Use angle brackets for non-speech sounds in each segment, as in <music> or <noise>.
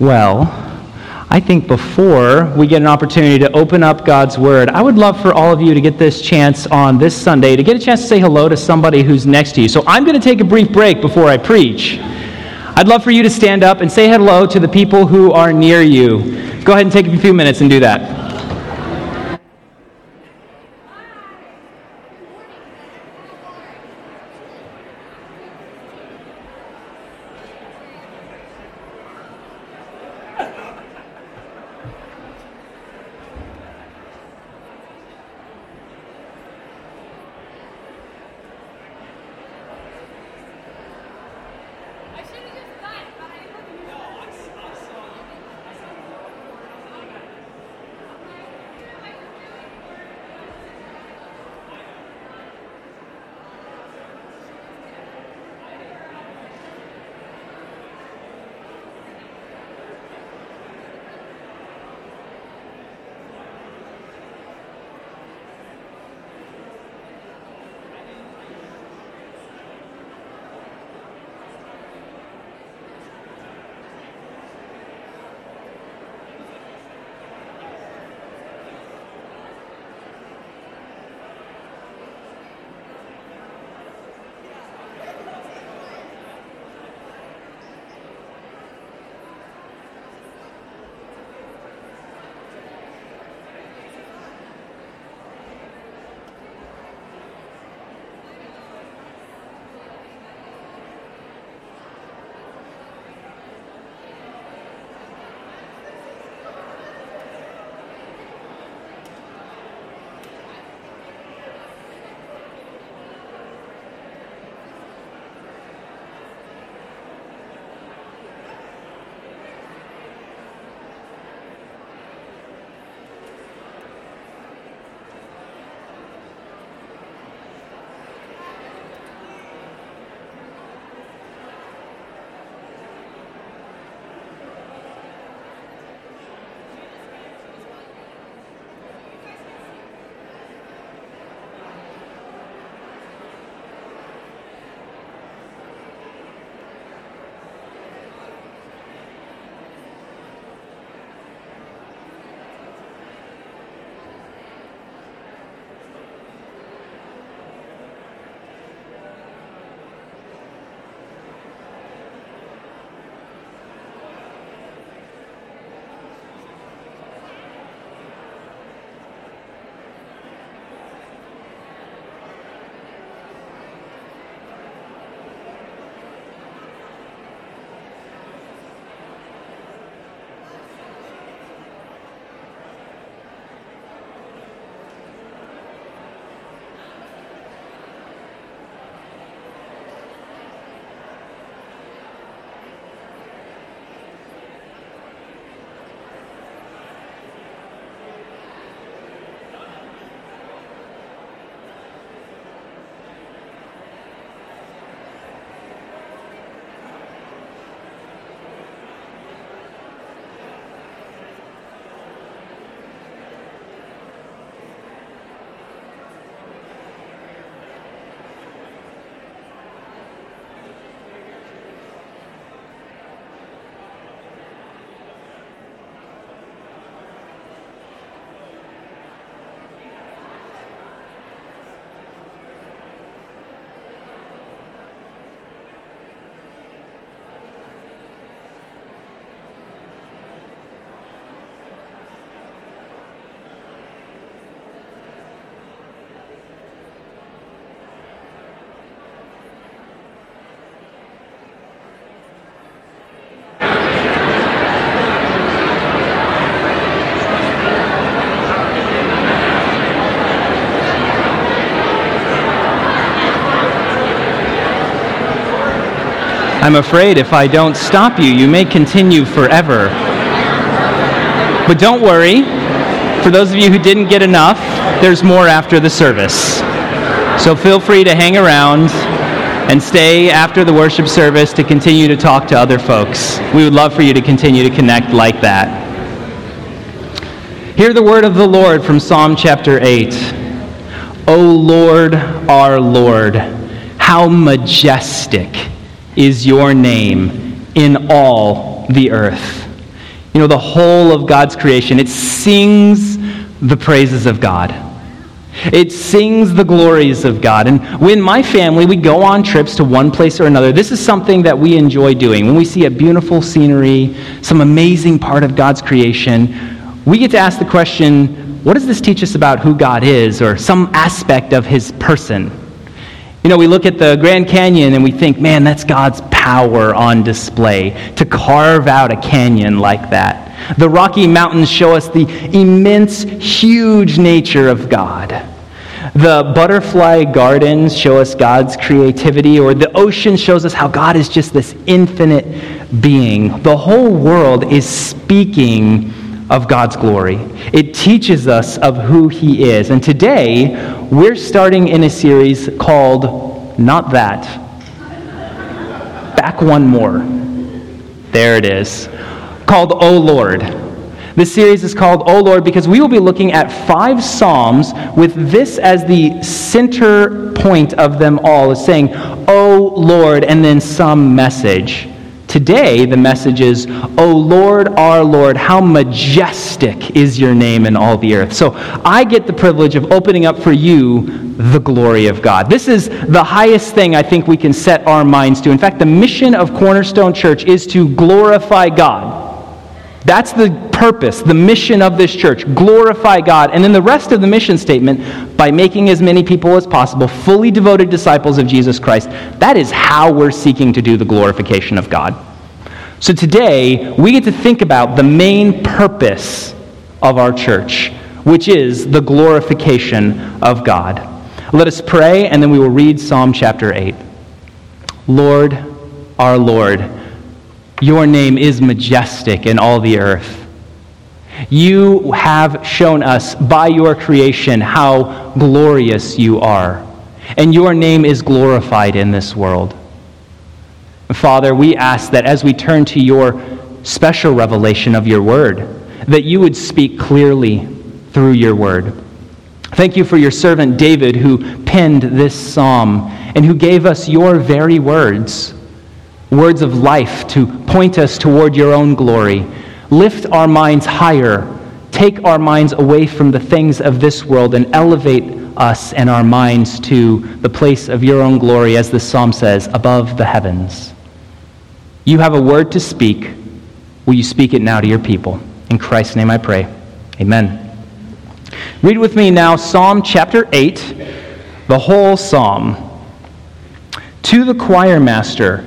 Well, I think before we get an opportunity to open up God's Word, I would love for all of you to get this chance on this Sunday to get a chance to say hello to somebody who's next to you. So I'm going to take a brief break before I preach. I'd love for you to stand up and say hello to the people who are near you. Go ahead and take a few minutes and do that. I'm afraid if I don't stop you, you may continue forever. But don't worry. For those of you who didn't get enough, there's more after the service. So feel free to hang around and stay after the worship service to continue to talk to other folks. We would love for you to continue to connect like that. Hear the word of the Lord from Psalm chapter 8. O Lord, our Lord, how majestic is your name in all the earth. You know, the whole of God's creation, it sings the praises of God. It sings the glories of God. And when my family, we go on trips to one place or another, this is something that we enjoy doing. When we see a beautiful scenery, some amazing part of God's creation, we get to ask the question, what does this teach us about who God is or some aspect of his person? You know, we look at the Grand Canyon and we think, man, that's God's power on display to carve out a canyon like that. The Rocky Mountains show us the immense, huge nature of God. The butterfly gardens show us God's creativity, or the ocean shows us how God is just this infinite being. The whole world is speaking of God's glory. It teaches us of who He is. And today, we're starting in a series called Not That. Back one more. There it is called O Lord. This series is called O Lord because we will be looking at five Psalms with this as the center point of them all, is saying, O Lord, and then some message. Today, the message is, O Lord, our Lord, how majestic is your name in all the earth. So I get the privilege of opening up for you the glory of God. This is the highest thing I think we can set our minds to. In fact, the mission of Cornerstone Church is to glorify God. That's the purpose, the mission of this church. Glorify God. And then the rest of the mission statement, by making as many people as possible fully devoted disciples of Jesus Christ, that is how we're seeking to do the glorification of God. So today, we get to think about the main purpose of our church, which is the glorification of God. Let us pray, and then we will read Psalm chapter 8. Lord, our Lord, your name is majestic in all the earth. You have shown us by your creation how glorious you are, and your name is glorified in this world. Father, we ask that as we turn to your special revelation of your word, that you would speak clearly through your word. Thank you for your servant David who penned this psalm and who gave us your very words words of life to point us toward your own glory. Lift our minds higher. Take our minds away from the things of this world and elevate us and our minds to the place of your own glory, as the psalm says, above the heavens. You have a word to speak. Will you speak it now to your people? In Christ's name I pray. Amen. Read with me now Psalm chapter 8, the whole psalm. To the choir master,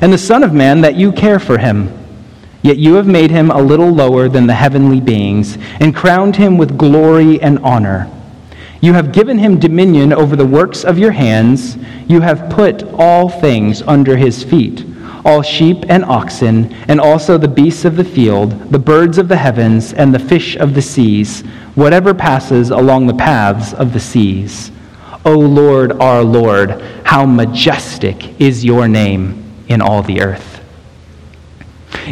And the Son of Man that you care for him. Yet you have made him a little lower than the heavenly beings, and crowned him with glory and honor. You have given him dominion over the works of your hands. You have put all things under his feet all sheep and oxen, and also the beasts of the field, the birds of the heavens, and the fish of the seas, whatever passes along the paths of the seas. O Lord, our Lord, how majestic is your name in all the earth.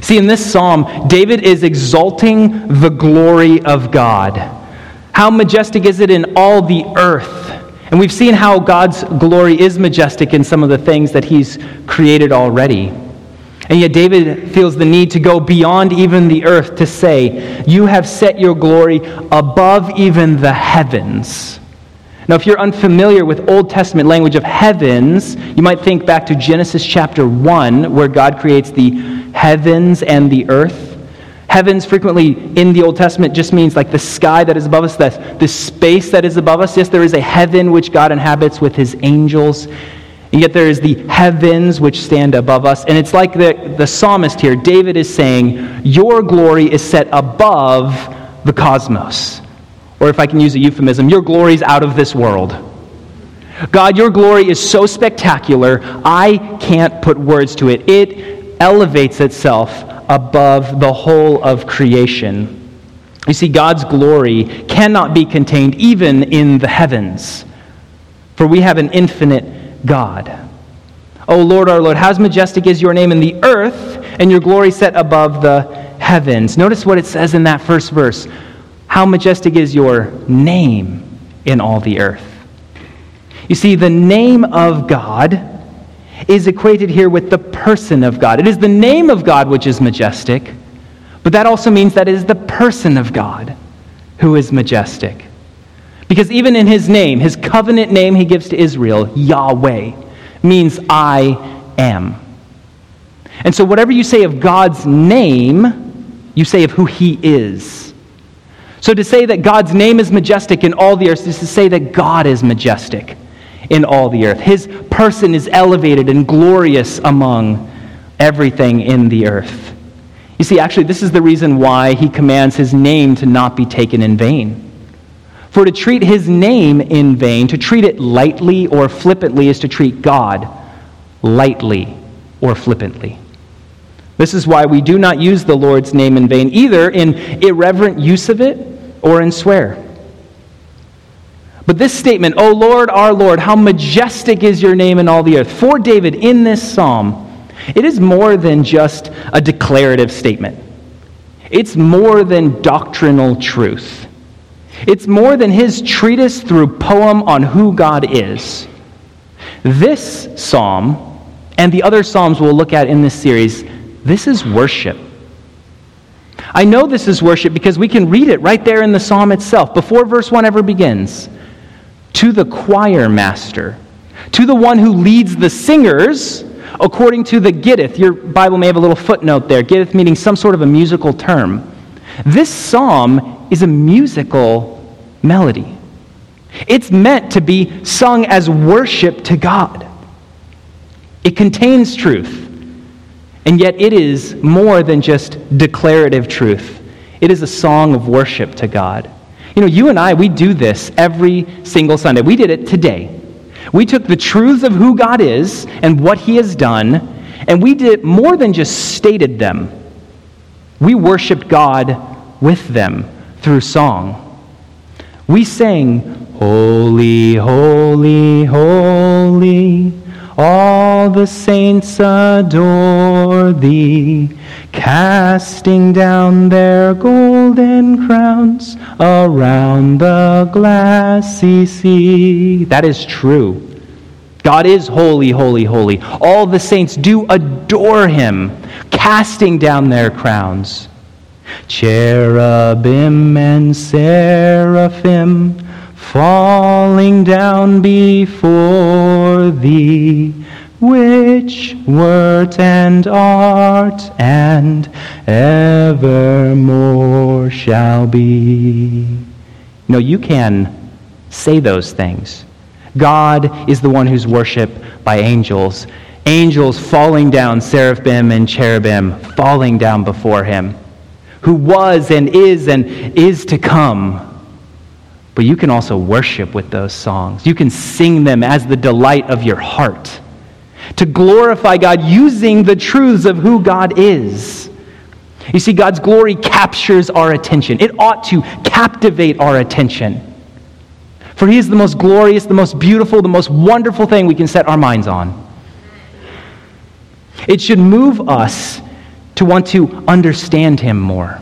See, in this psalm, David is exalting the glory of God. How majestic is it in all the earth? And we've seen how God's glory is majestic in some of the things that he's created already. And yet, David feels the need to go beyond even the earth to say, You have set your glory above even the heavens. Now, if you're unfamiliar with Old Testament language of heavens, you might think back to Genesis chapter 1, where God creates the heavens and the earth. Heavens frequently in the Old Testament just means like the sky that is above us, the, the space that is above us. Yes, there is a heaven which God inhabits with his angels. And yet there is the heavens which stand above us. And it's like the, the psalmist here, David is saying, Your glory is set above the cosmos or if I can use a euphemism, your glory is out of this world. God, your glory is so spectacular, I can't put words to it. It elevates itself above the whole of creation. You see, God's glory cannot be contained even in the heavens, for we have an infinite God. O Lord, our Lord, how majestic is your name in the earth, and your glory set above the heavens. Notice what it says in that first verse. How majestic is your name in all the earth. You see, the name of God is equated here with the person of God. It is the name of God which is majestic, but that also means that it is the person of God who is majestic. Because even in his name, his covenant name he gives to Israel, Yahweh, means I am. And so, whatever you say of God's name, you say of who he is. So, to say that God's name is majestic in all the earth is to say that God is majestic in all the earth. His person is elevated and glorious among everything in the earth. You see, actually, this is the reason why he commands his name to not be taken in vain. For to treat his name in vain, to treat it lightly or flippantly, is to treat God lightly or flippantly. This is why we do not use the Lord's name in vain, either in irreverent use of it or in swear. But this statement, O Lord, our Lord, how majestic is your name in all the earth, for David in this psalm, it is more than just a declarative statement. It's more than doctrinal truth. It's more than his treatise through poem on who God is. This psalm and the other psalms we'll look at in this series, this is worship. I know this is worship because we can read it right there in the psalm itself before verse 1 ever begins to the choir master, to the one who leads the singers according to the Gittith. Your Bible may have a little footnote there. Gittith meaning some sort of a musical term. This psalm is a musical melody. It's meant to be sung as worship to God. It contains truth, and yet it is more than just declarative truth. It is a song of worship to God. You know, you and I, we do this every single Sunday. We did it today. We took the truths of who God is and what He has done, and we did more than just stated them. We worshiped God with them through song. We sang, Holy, holy, holy, all the saints adore thee casting down their golden crowns around the glassy sea. That is true. God is holy, holy, holy. All the saints do adore him, casting down their crowns. Cherubim and seraphim falling down before thee which wert and art and evermore shall be. No, you can say those things. God is the one who's worshiped by angels. Angels falling down, seraphim and cherubim falling down before him, who was and is and is to come. But you can also worship with those songs. You can sing them as the delight of your heart to glorify God using the truths of who God is. You see, God's glory captures our attention. It ought to captivate our attention. For He is the most glorious, the most beautiful, the most wonderful thing we can set our minds on. It should move us to want to understand Him more.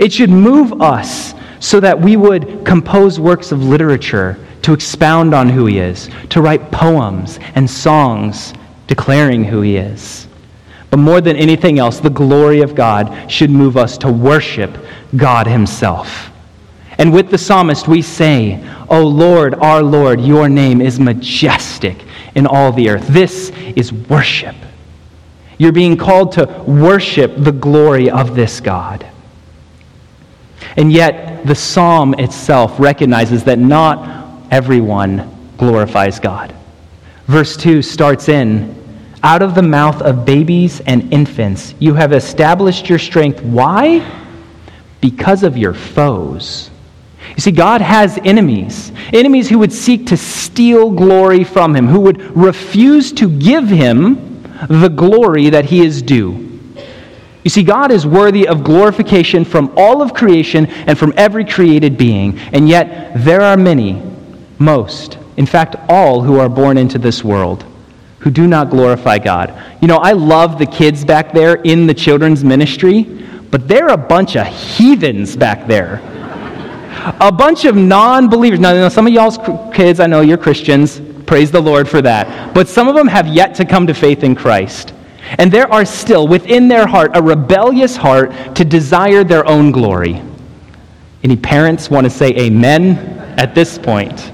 It should move us so that we would compose works of literature to expound on who He is, to write poems and songs declaring who he is. But more than anything else, the glory of God should move us to worship God himself. And with the psalmist, we say, O Lord, our Lord, your name is majestic in all the earth. This is worship. You're being called to worship the glory of this God. And yet, the psalm itself recognizes that not everyone glorifies God. Verse 2 starts in out of the mouth of babies and infants, you have established your strength. Why? Because of your foes. You see, God has enemies, enemies who would seek to steal glory from him, who would refuse to give him the glory that he is due. You see, God is worthy of glorification from all of creation and from every created being. And yet, there are many, most, in fact, all who are born into this world who do not glorify God. You know, I love the kids back there in the children's ministry, but they're a bunch of heathens back there. <laughs> a bunch of non believers. Now, some of y'all's kids, I know you're Christians. Praise the Lord for that. But some of them have yet to come to faith in Christ. And there are still within their heart a rebellious heart to desire their own glory. Any parents want to say amen at this point?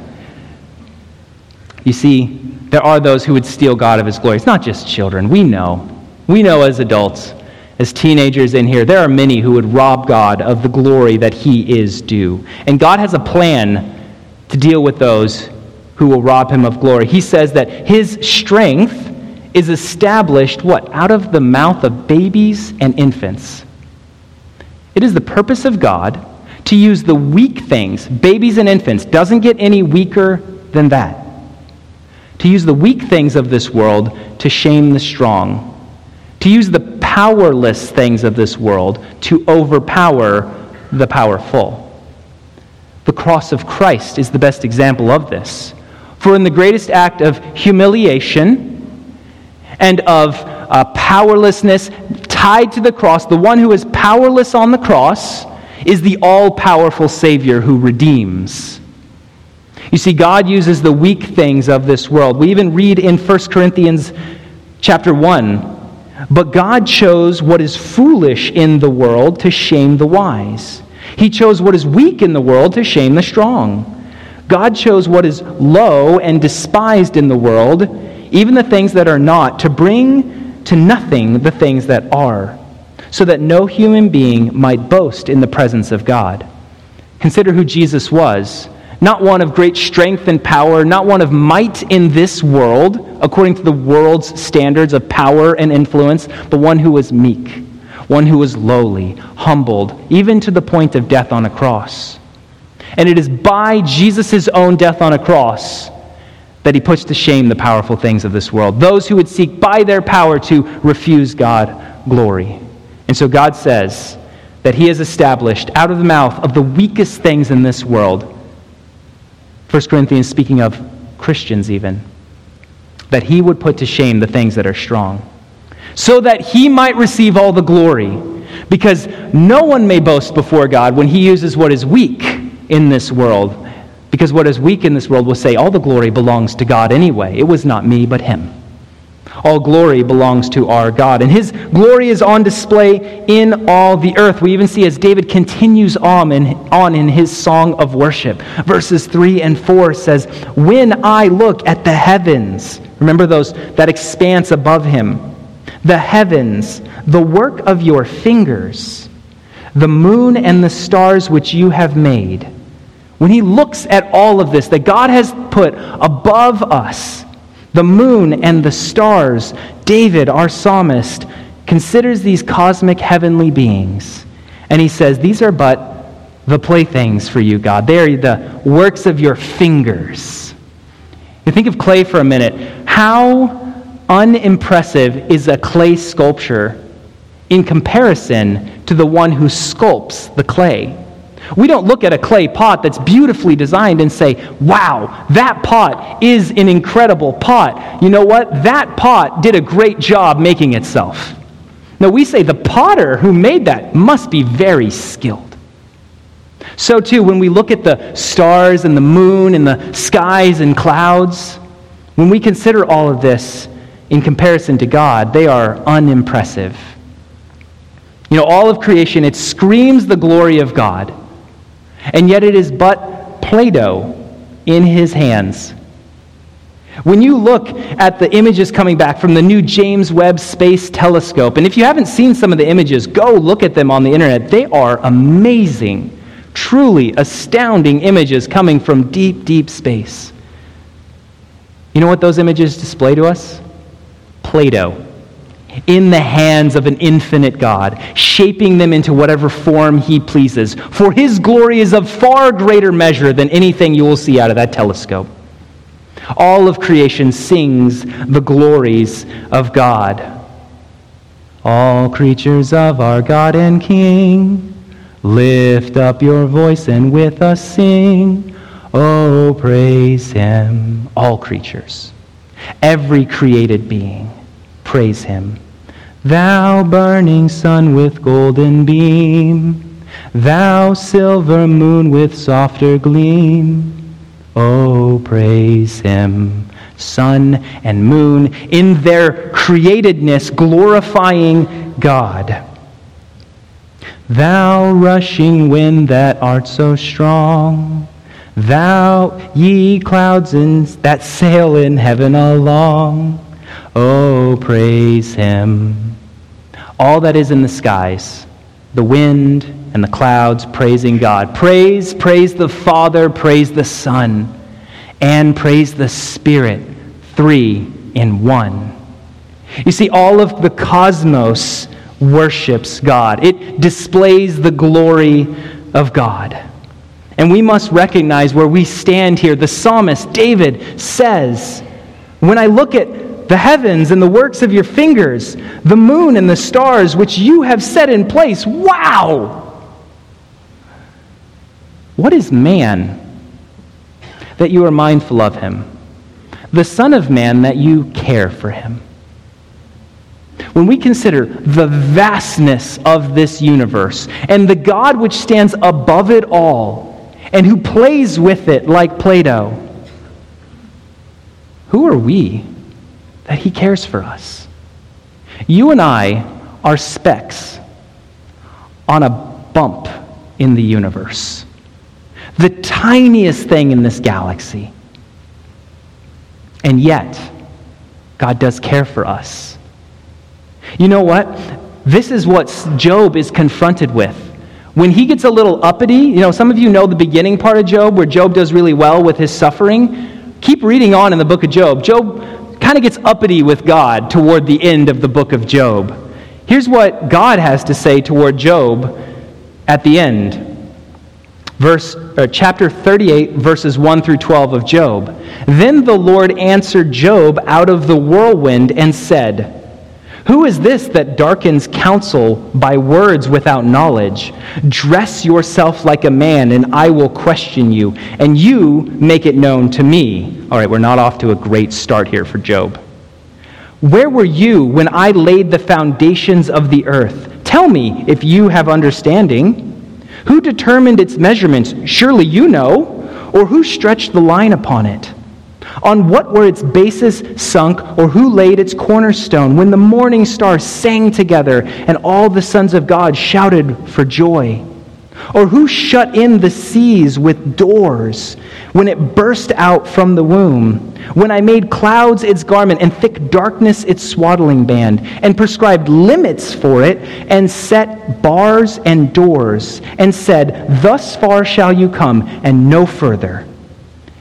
You see, there are those who would steal God of his glory. It's not just children. We know. We know as adults, as teenagers in here, there are many who would rob God of the glory that he is due. And God has a plan to deal with those who will rob him of glory. He says that his strength is established what? Out of the mouth of babies and infants. It is the purpose of God to use the weak things, babies and infants, doesn't get any weaker than that. To use the weak things of this world to shame the strong. To use the powerless things of this world to overpower the powerful. The cross of Christ is the best example of this. For in the greatest act of humiliation, and of uh, powerlessness tied to the cross, the one who is powerless on the cross is the all powerful Savior who redeems. You see, God uses the weak things of this world. We even read in 1 Corinthians chapter 1 but God chose what is foolish in the world to shame the wise. He chose what is weak in the world to shame the strong. God chose what is low and despised in the world even the things that are not, to bring to nothing the things that are, so that no human being might boast in the presence of God. Consider who Jesus was not one of great strength and power, not one of might in this world, according to the world's standards of power and influence, but one who was meek, one who was lowly, humbled, even to the point of death on a cross. And it is by Jesus' own death on a cross that he puts to shame the powerful things of this world, those who would seek by their power to refuse God glory. And so God says that he has established out of the mouth of the weakest things in this world, 1 Corinthians speaking of Christians even, that he would put to shame the things that are strong, so that he might receive all the glory. Because no one may boast before God when he uses what is weak in this world because what is weak in this world will say, all the glory belongs to God anyway. It was not me, but Him. All glory belongs to our God. And His glory is on display in all the earth. We even see as David continues on in, on in his song of worship. Verses 3 and 4 says, When I look at the heavens, remember those, that expanse above him, the heavens, the work of your fingers, the moon and the stars which you have made, when he looks at all of this that God has put above us, the moon and the stars, David, our psalmist, considers these cosmic heavenly beings. And he says, These are but the playthings for you, God. They are the works of your fingers. You think of clay for a minute. How unimpressive is a clay sculpture in comparison to the one who sculpts the clay? We don't look at a clay pot that's beautifully designed and say, wow, that pot is an incredible pot. You know what? That pot did a great job making itself. No, we say the potter who made that must be very skilled. So, too, when we look at the stars and the moon and the skies and clouds, when we consider all of this in comparison to God, they are unimpressive. You know, all of creation, it screams the glory of God and yet it is but Play Doh in his hands. When you look at the images coming back from the new James Webb Space Telescope, and if you haven't seen some of the images, go look at them on the internet. They are amazing, truly astounding images coming from deep, deep space. You know what those images display to us? Play Doh in the hands of an infinite God, shaping them into whatever form he pleases. For his glory is of far greater measure than anything you will see out of that telescope. All of creation sings the glories of God. All creatures of our God and King, lift up your voice and with us sing. Oh, praise him. All creatures, every created being, praise him. Thou burning sun with golden beam, thou silver moon with softer gleam. Oh, praise him sun and moon in their createdness, glorifying God. Thou rushing wind that art so strong, thou ye clouds in, that sail in heaven along, oh, praise him. All that is in the skies, the wind and the clouds praising God. Praise, praise the Father, praise the Son and praise the Spirit, three in one. You see, all of the cosmos worships God, it displays the glory of God. And we must recognize where we stand here. The psalmist David says, When I look at the heavens and the works of your fingers, the moon and the stars which you have set in place, wow! What is man that you are mindful of him, the Son of Man that you care for him. When we consider the vastness of this universe and the God which stands above it all and who plays with it like Play Doh, who are we that he cares for us? You and I are specks on a bump in the universe the tiniest thing in this galaxy. And yet, God does care for us. You know what? This is what Job is confronted with. When he gets a little uppity, you know, some of you know the beginning part of Job where Job does really well with his suffering. Keep reading on in the book of Job. Job kind of gets uppity with God toward the end of the book of Job. Here's what God has to say toward Job at the end verse, uh, chapter 38, verses 1 through 12 of Job. Then the Lord answered Job out of the whirlwind and said, Who is this that darkens counsel by words without knowledge? Dress yourself like a man, and I will question you, and you make it known to me. All right, we're not off to a great start here for Job. Where were you when I laid the foundations of the earth? Tell me if you have understanding. Who determined its measurements? Surely you know. Or who stretched the line upon it? On what were its bases sunk, or who laid its cornerstone? When the morning stars sang together, and all the sons of God shouted for joy? Or who shut in the seas with doors when it burst out from the womb? When I made clouds its garment and thick darkness its swaddling band, and prescribed limits for it, and set bars and doors, and said, Thus far shall you come, and no further.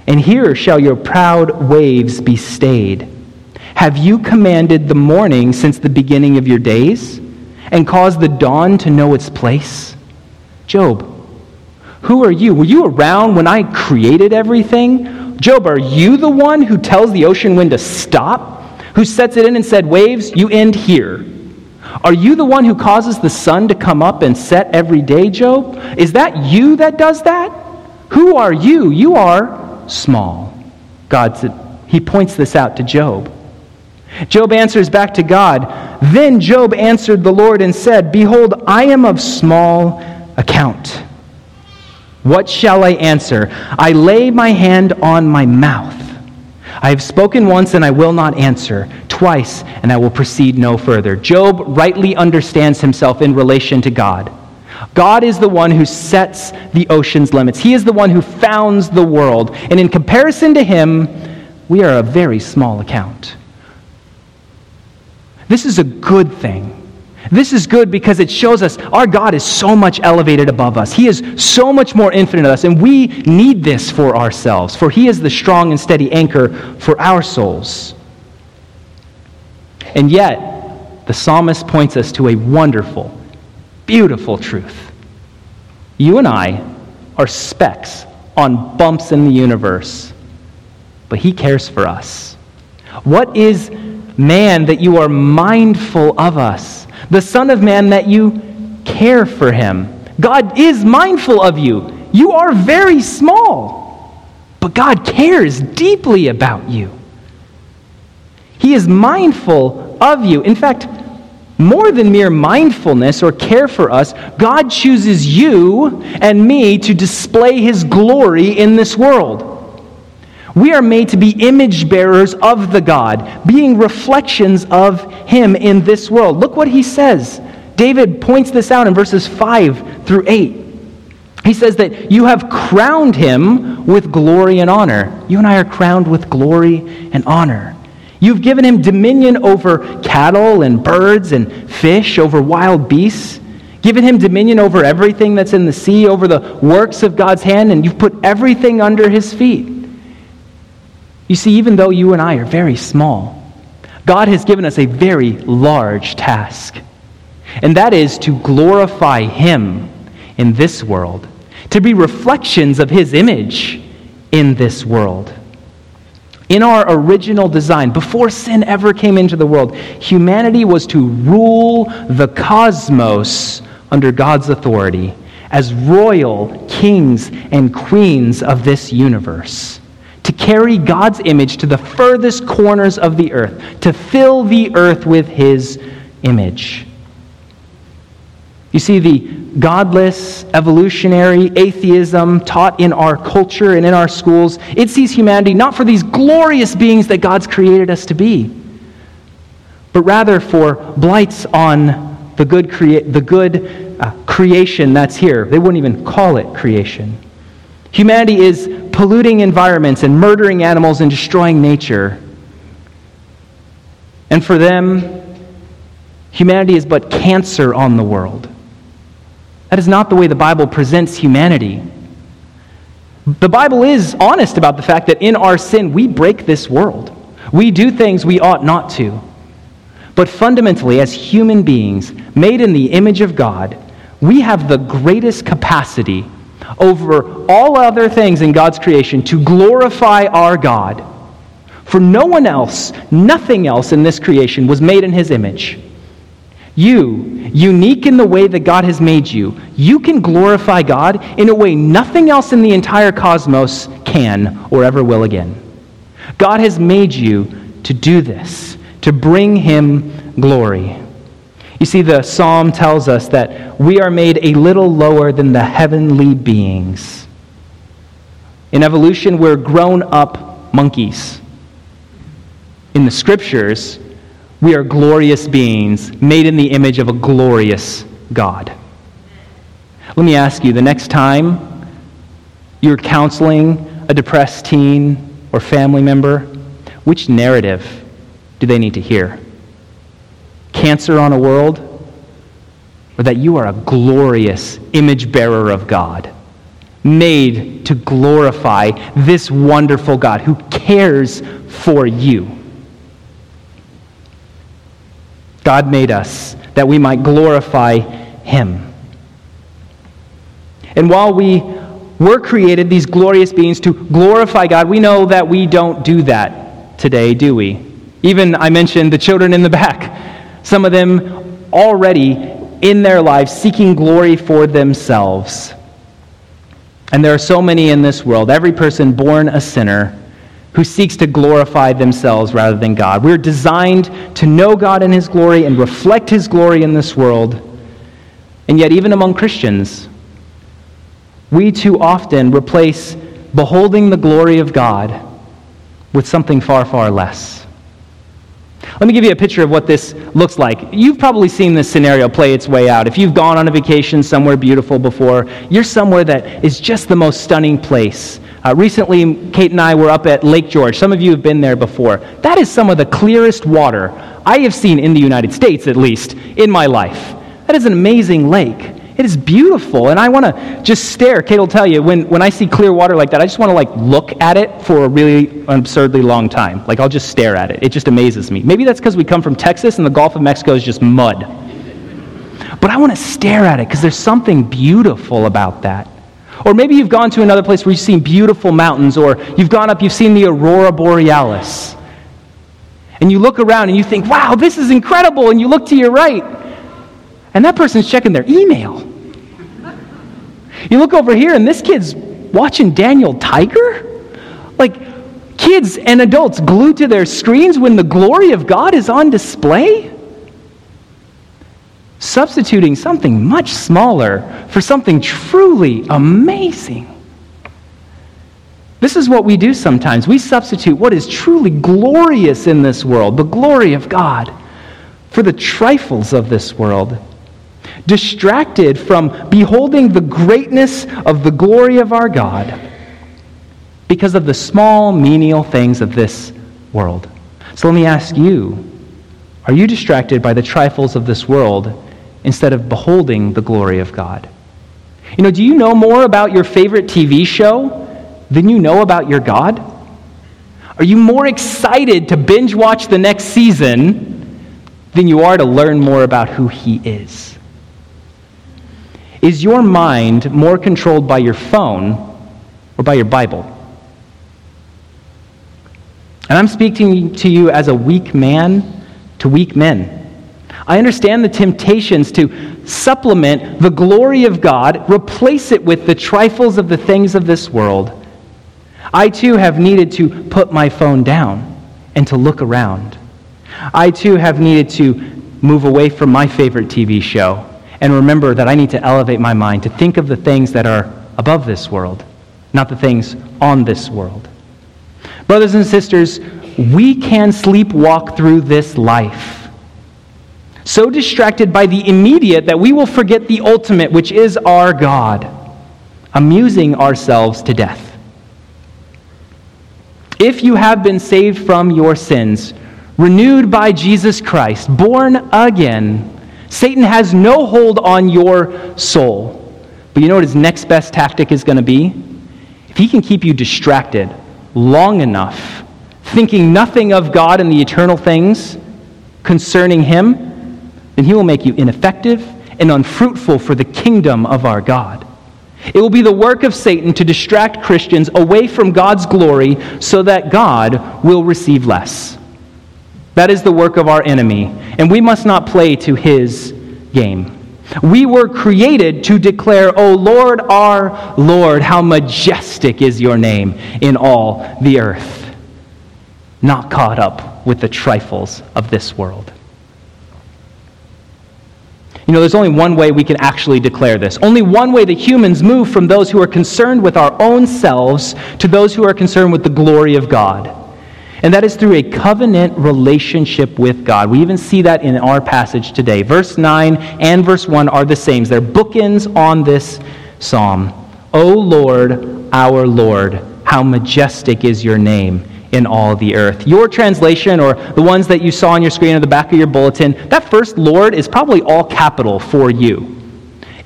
And here shall your proud waves be stayed. Have you commanded the morning since the beginning of your days, and caused the dawn to know its place? Job, who are you? Were you around when I created everything? Job, are you the one who tells the ocean wind to stop? Who sets it in and said, Waves, you end here? Are you the one who causes the sun to come up and set every day, Job? Is that you that does that? Who are you? You are small. God said, He points this out to Job. Job answers back to God. Then Job answered the Lord and said, Behold, I am of small account. What shall I answer? I lay my hand on my mouth. I have spoken once and I will not answer, twice and I will proceed no further. Job rightly understands himself in relation to God. God is the one who sets the ocean's limits, He is the one who founds the world. And in comparison to Him, we are a very small account. This is a good thing. This is good because it shows us our God is so much elevated above us. He is so much more infinite than us, and we need this for ourselves, for He is the strong and steady anchor for our souls. And yet, the psalmist points us to a wonderful, beautiful truth. You and I are specks on bumps in the universe, but He cares for us. What is man that you are mindful of us? the Son of Man, that you care for him. God is mindful of you. You are very small, but God cares deeply about you. He is mindful of you. In fact, more than mere mindfulness or care for us, God chooses you and me to display His glory in this world. We are made to be image bearers of the God, being reflections of Him in this world. Look what he says. David points this out in verses 5 through 8. He says that you have crowned him with glory and honor. You and I are crowned with glory and honor. You've given him dominion over cattle and birds and fish, over wild beasts, given him dominion over everything that's in the sea, over the works of God's hand, and you've put everything under his feet. You see, even though you and I are very small, God has given us a very large task, and that is to glorify him in this world, to be reflections of his image in this world. In our original design, before sin ever came into the world, humanity was to rule the cosmos under God's authority as royal kings and queens of this universe. To carry God's image to the furthest corners of the earth, to fill the earth with his image. You see, the godless, evolutionary atheism taught in our culture and in our schools, it sees humanity not for these glorious beings that God's created us to be, but rather for blights on the good, crea- the good uh, creation that's here. They wouldn't even call it creation. Humanity is polluting environments and murdering animals and destroying nature. And for them, humanity is but cancer on the world. That is not the way the Bible presents humanity. The Bible is honest about the fact that in our sin, we break this world. We do things we ought not to. But fundamentally, as human beings made in the image of God, we have the greatest capacity over all other things in God's creation to glorify our God. For no one else, nothing else in this creation was made in his image. You, unique in the way that God has made you, you can glorify God in a way nothing else in the entire cosmos can or ever will again. God has made you to do this, to bring Him glory. You see, the psalm tells us that we are made a little lower than the heavenly beings. In evolution, we're grown up monkeys. In the scriptures, we are glorious beings made in the image of a glorious God. Let me ask you the next time you're counseling a depressed teen or family member, which narrative do they need to hear? Cancer on a world? Or that you are a glorious image bearer of God, made to glorify this wonderful God who cares for you? God made us that we might glorify Him. And while we were created, these glorious beings, to glorify God, we know that we don't do that today, do we? Even I mentioned the children in the back. Some of them already in their lives seeking glory for themselves. And there are so many in this world, every person born a sinner who seeks to glorify themselves rather than God. We're designed to know God in His glory and reflect His glory in this world. And yet, even among Christians, we too often replace beholding the glory of God with something far, far less. Let me give you a picture of what this looks like. You've probably seen this scenario play its way out. If you've gone on a vacation somewhere beautiful before, you're somewhere that is just the most stunning place. Uh, recently, Kate and I were up at Lake George. Some of you have been there before. That is some of the clearest water I have seen in the United States, at least, in my life. That is an amazing lake. It is beautiful, and I want to just stare. Kate will tell you, when, when I see clear water like that, I just want to like look at it for a really absurdly long time. Like, I'll just stare at it. It just amazes me. Maybe that's because we come from Texas and the Gulf of Mexico is just mud. But I want to stare at it because there's something beautiful about that. Or maybe you've gone to another place where you've seen beautiful mountains, or you've gone up, you've seen the aurora borealis. And you look around and you think, wow, this is incredible. And you look to your right, And that person's checking their email. You look over here, and this kid's watching Daniel Tiger? Like, kids and adults glued to their screens when the glory of God is on display? Substituting something much smaller for something truly amazing. This is what we do sometimes. We substitute what is truly glorious in this world, the glory of God, for the trifles of this world distracted from beholding the greatness of the glory of our God because of the small, menial things of this world. So let me ask you are you distracted by the trifles of this world instead of beholding the glory of God? You know, do you know more about your favorite TV show than you know about your God? Are you more excited to binge watch the next season than you are to learn more about who He is? Is your mind more controlled by your phone or by your Bible? And I'm speaking to you as a weak man to weak men. I understand the temptations to supplement the glory of God, replace it with the trifles of the things of this world. I too have needed to put my phone down and to look around. I too have needed to move away from my favorite TV show and remember that I need to elevate my mind to think of the things that are above this world, not the things on this world. Brothers and sisters, we can sleepwalk through this life. So distracted by the immediate that we will forget the ultimate, which is our God, amusing ourselves to death. If you have been saved from your sins, renewed by Jesus Christ, born again, Satan has no hold on your soul. But you know what his next best tactic is going to be? If he can keep you distracted long enough, thinking nothing of God and the eternal things concerning him, then he will make you ineffective and unfruitful for the kingdom of our God. It will be the work of Satan to distract Christians away from God's glory so that God will receive less. That is the work of our enemy, and we must not play to his game. We were created to declare, O Lord, our Lord, how majestic is your name in all the earth. Not caught up with the trifles of this world. You know, there's only one way we can actually declare this. Only one way that humans move from those who are concerned with our own selves to those who are concerned with the glory of God and that is through a covenant relationship with God. We even see that in our passage today. Verse 9 and verse 1 are the same. They're bookends on this psalm. O Lord, our Lord, how majestic is your name in all the earth. Your translation, or the ones that you saw on your screen or the back of your bulletin, that first Lord is probably all capital for you.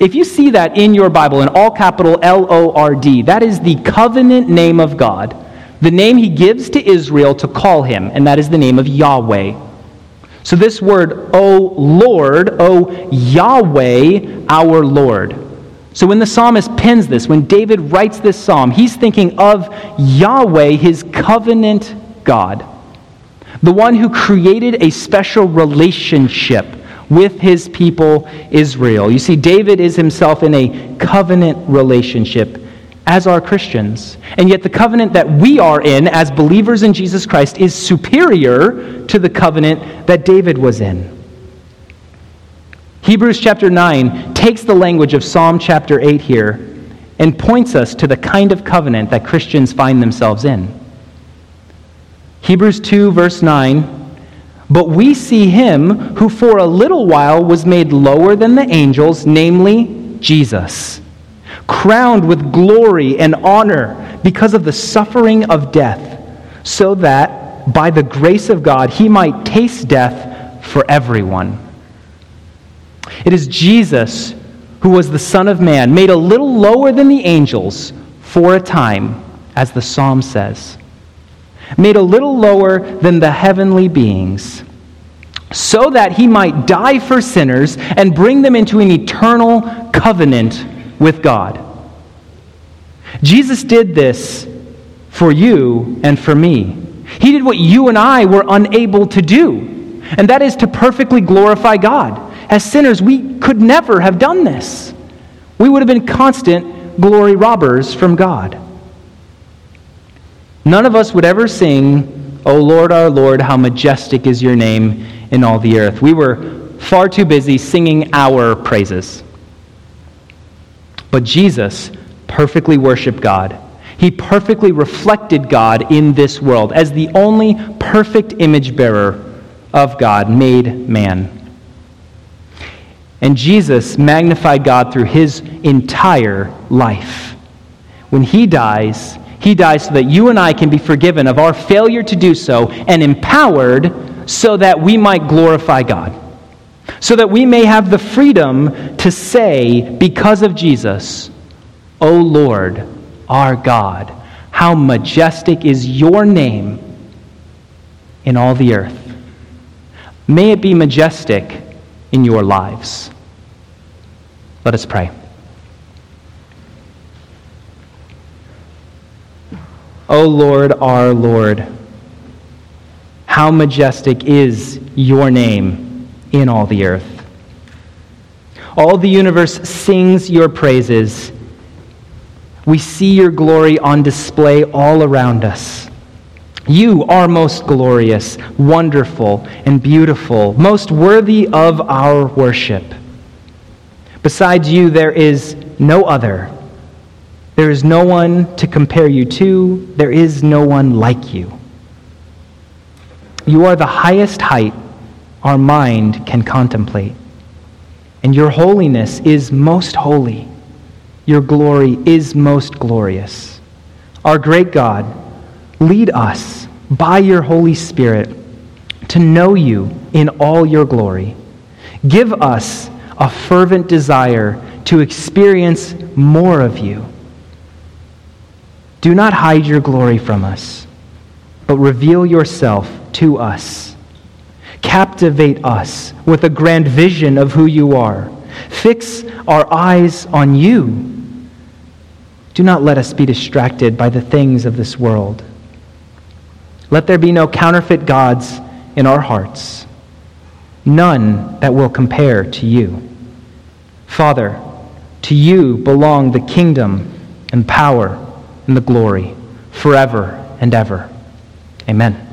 If you see that in your Bible in all capital L O R D, that is the covenant name of God the name he gives to Israel to call him, and that is the name of Yahweh. So, this word, O Lord, O Yahweh, our Lord. So, when the psalmist pens this, when David writes this psalm, he's thinking of Yahweh, his covenant God, the one who created a special relationship with his people Israel. You see, David is himself in a covenant relationship as are Christians. And yet, the covenant that we are in as believers in Jesus Christ is superior to the covenant that David was in. Hebrews chapter 9 takes the language of Psalm chapter 8 here and points us to the kind of covenant that Christians find themselves in. Hebrews 2, verse 9 But we see him who for a little while was made lower than the angels, namely Jesus crowned with glory and honor because of the suffering of death, so that by the grace of God he might taste death for everyone. It is Jesus who was the Son of Man, made a little lower than the angels for a time, as the psalm says, made a little lower than the heavenly beings, so that he might die for sinners and bring them into an eternal covenant with God. Jesus did this for you and for me. He did what you and I were unable to do, and that is to perfectly glorify God. As sinners, we could never have done this. We would have been constant glory robbers from God. None of us would ever sing, O Lord, our Lord, how majestic is your name in all the earth. We were far too busy singing our praises. But Jesus perfectly worshiped God. He perfectly reflected God in this world as the only perfect image bearer of God made man. And Jesus magnified God through his entire life. When he dies, he dies so that you and I can be forgiven of our failure to do so and empowered so that we might glorify God. So that we may have the freedom to say, because of Jesus, O Lord, our God, how majestic is your name in all the earth. May it be majestic in your lives. Let us pray. O Lord, our Lord, how majestic is your name in all the earth. All the universe sings your praises. We see your glory on display all around us. You are most glorious, wonderful, and beautiful, most worthy of our worship. Besides you, there is no other. There is no one to compare you to. There is no one like you. You are the highest height our mind can contemplate. And your holiness is most holy. Your glory is most glorious. Our great God, lead us by your Holy Spirit to know you in all your glory. Give us a fervent desire to experience more of you. Do not hide your glory from us, but reveal yourself to us. Captivate us with a grand vision of who you are. Fix our eyes on you. Do not let us be distracted by the things of this world. Let there be no counterfeit gods in our hearts, none that will compare to you. Father, to you belong the kingdom and power and the glory forever and ever. Amen.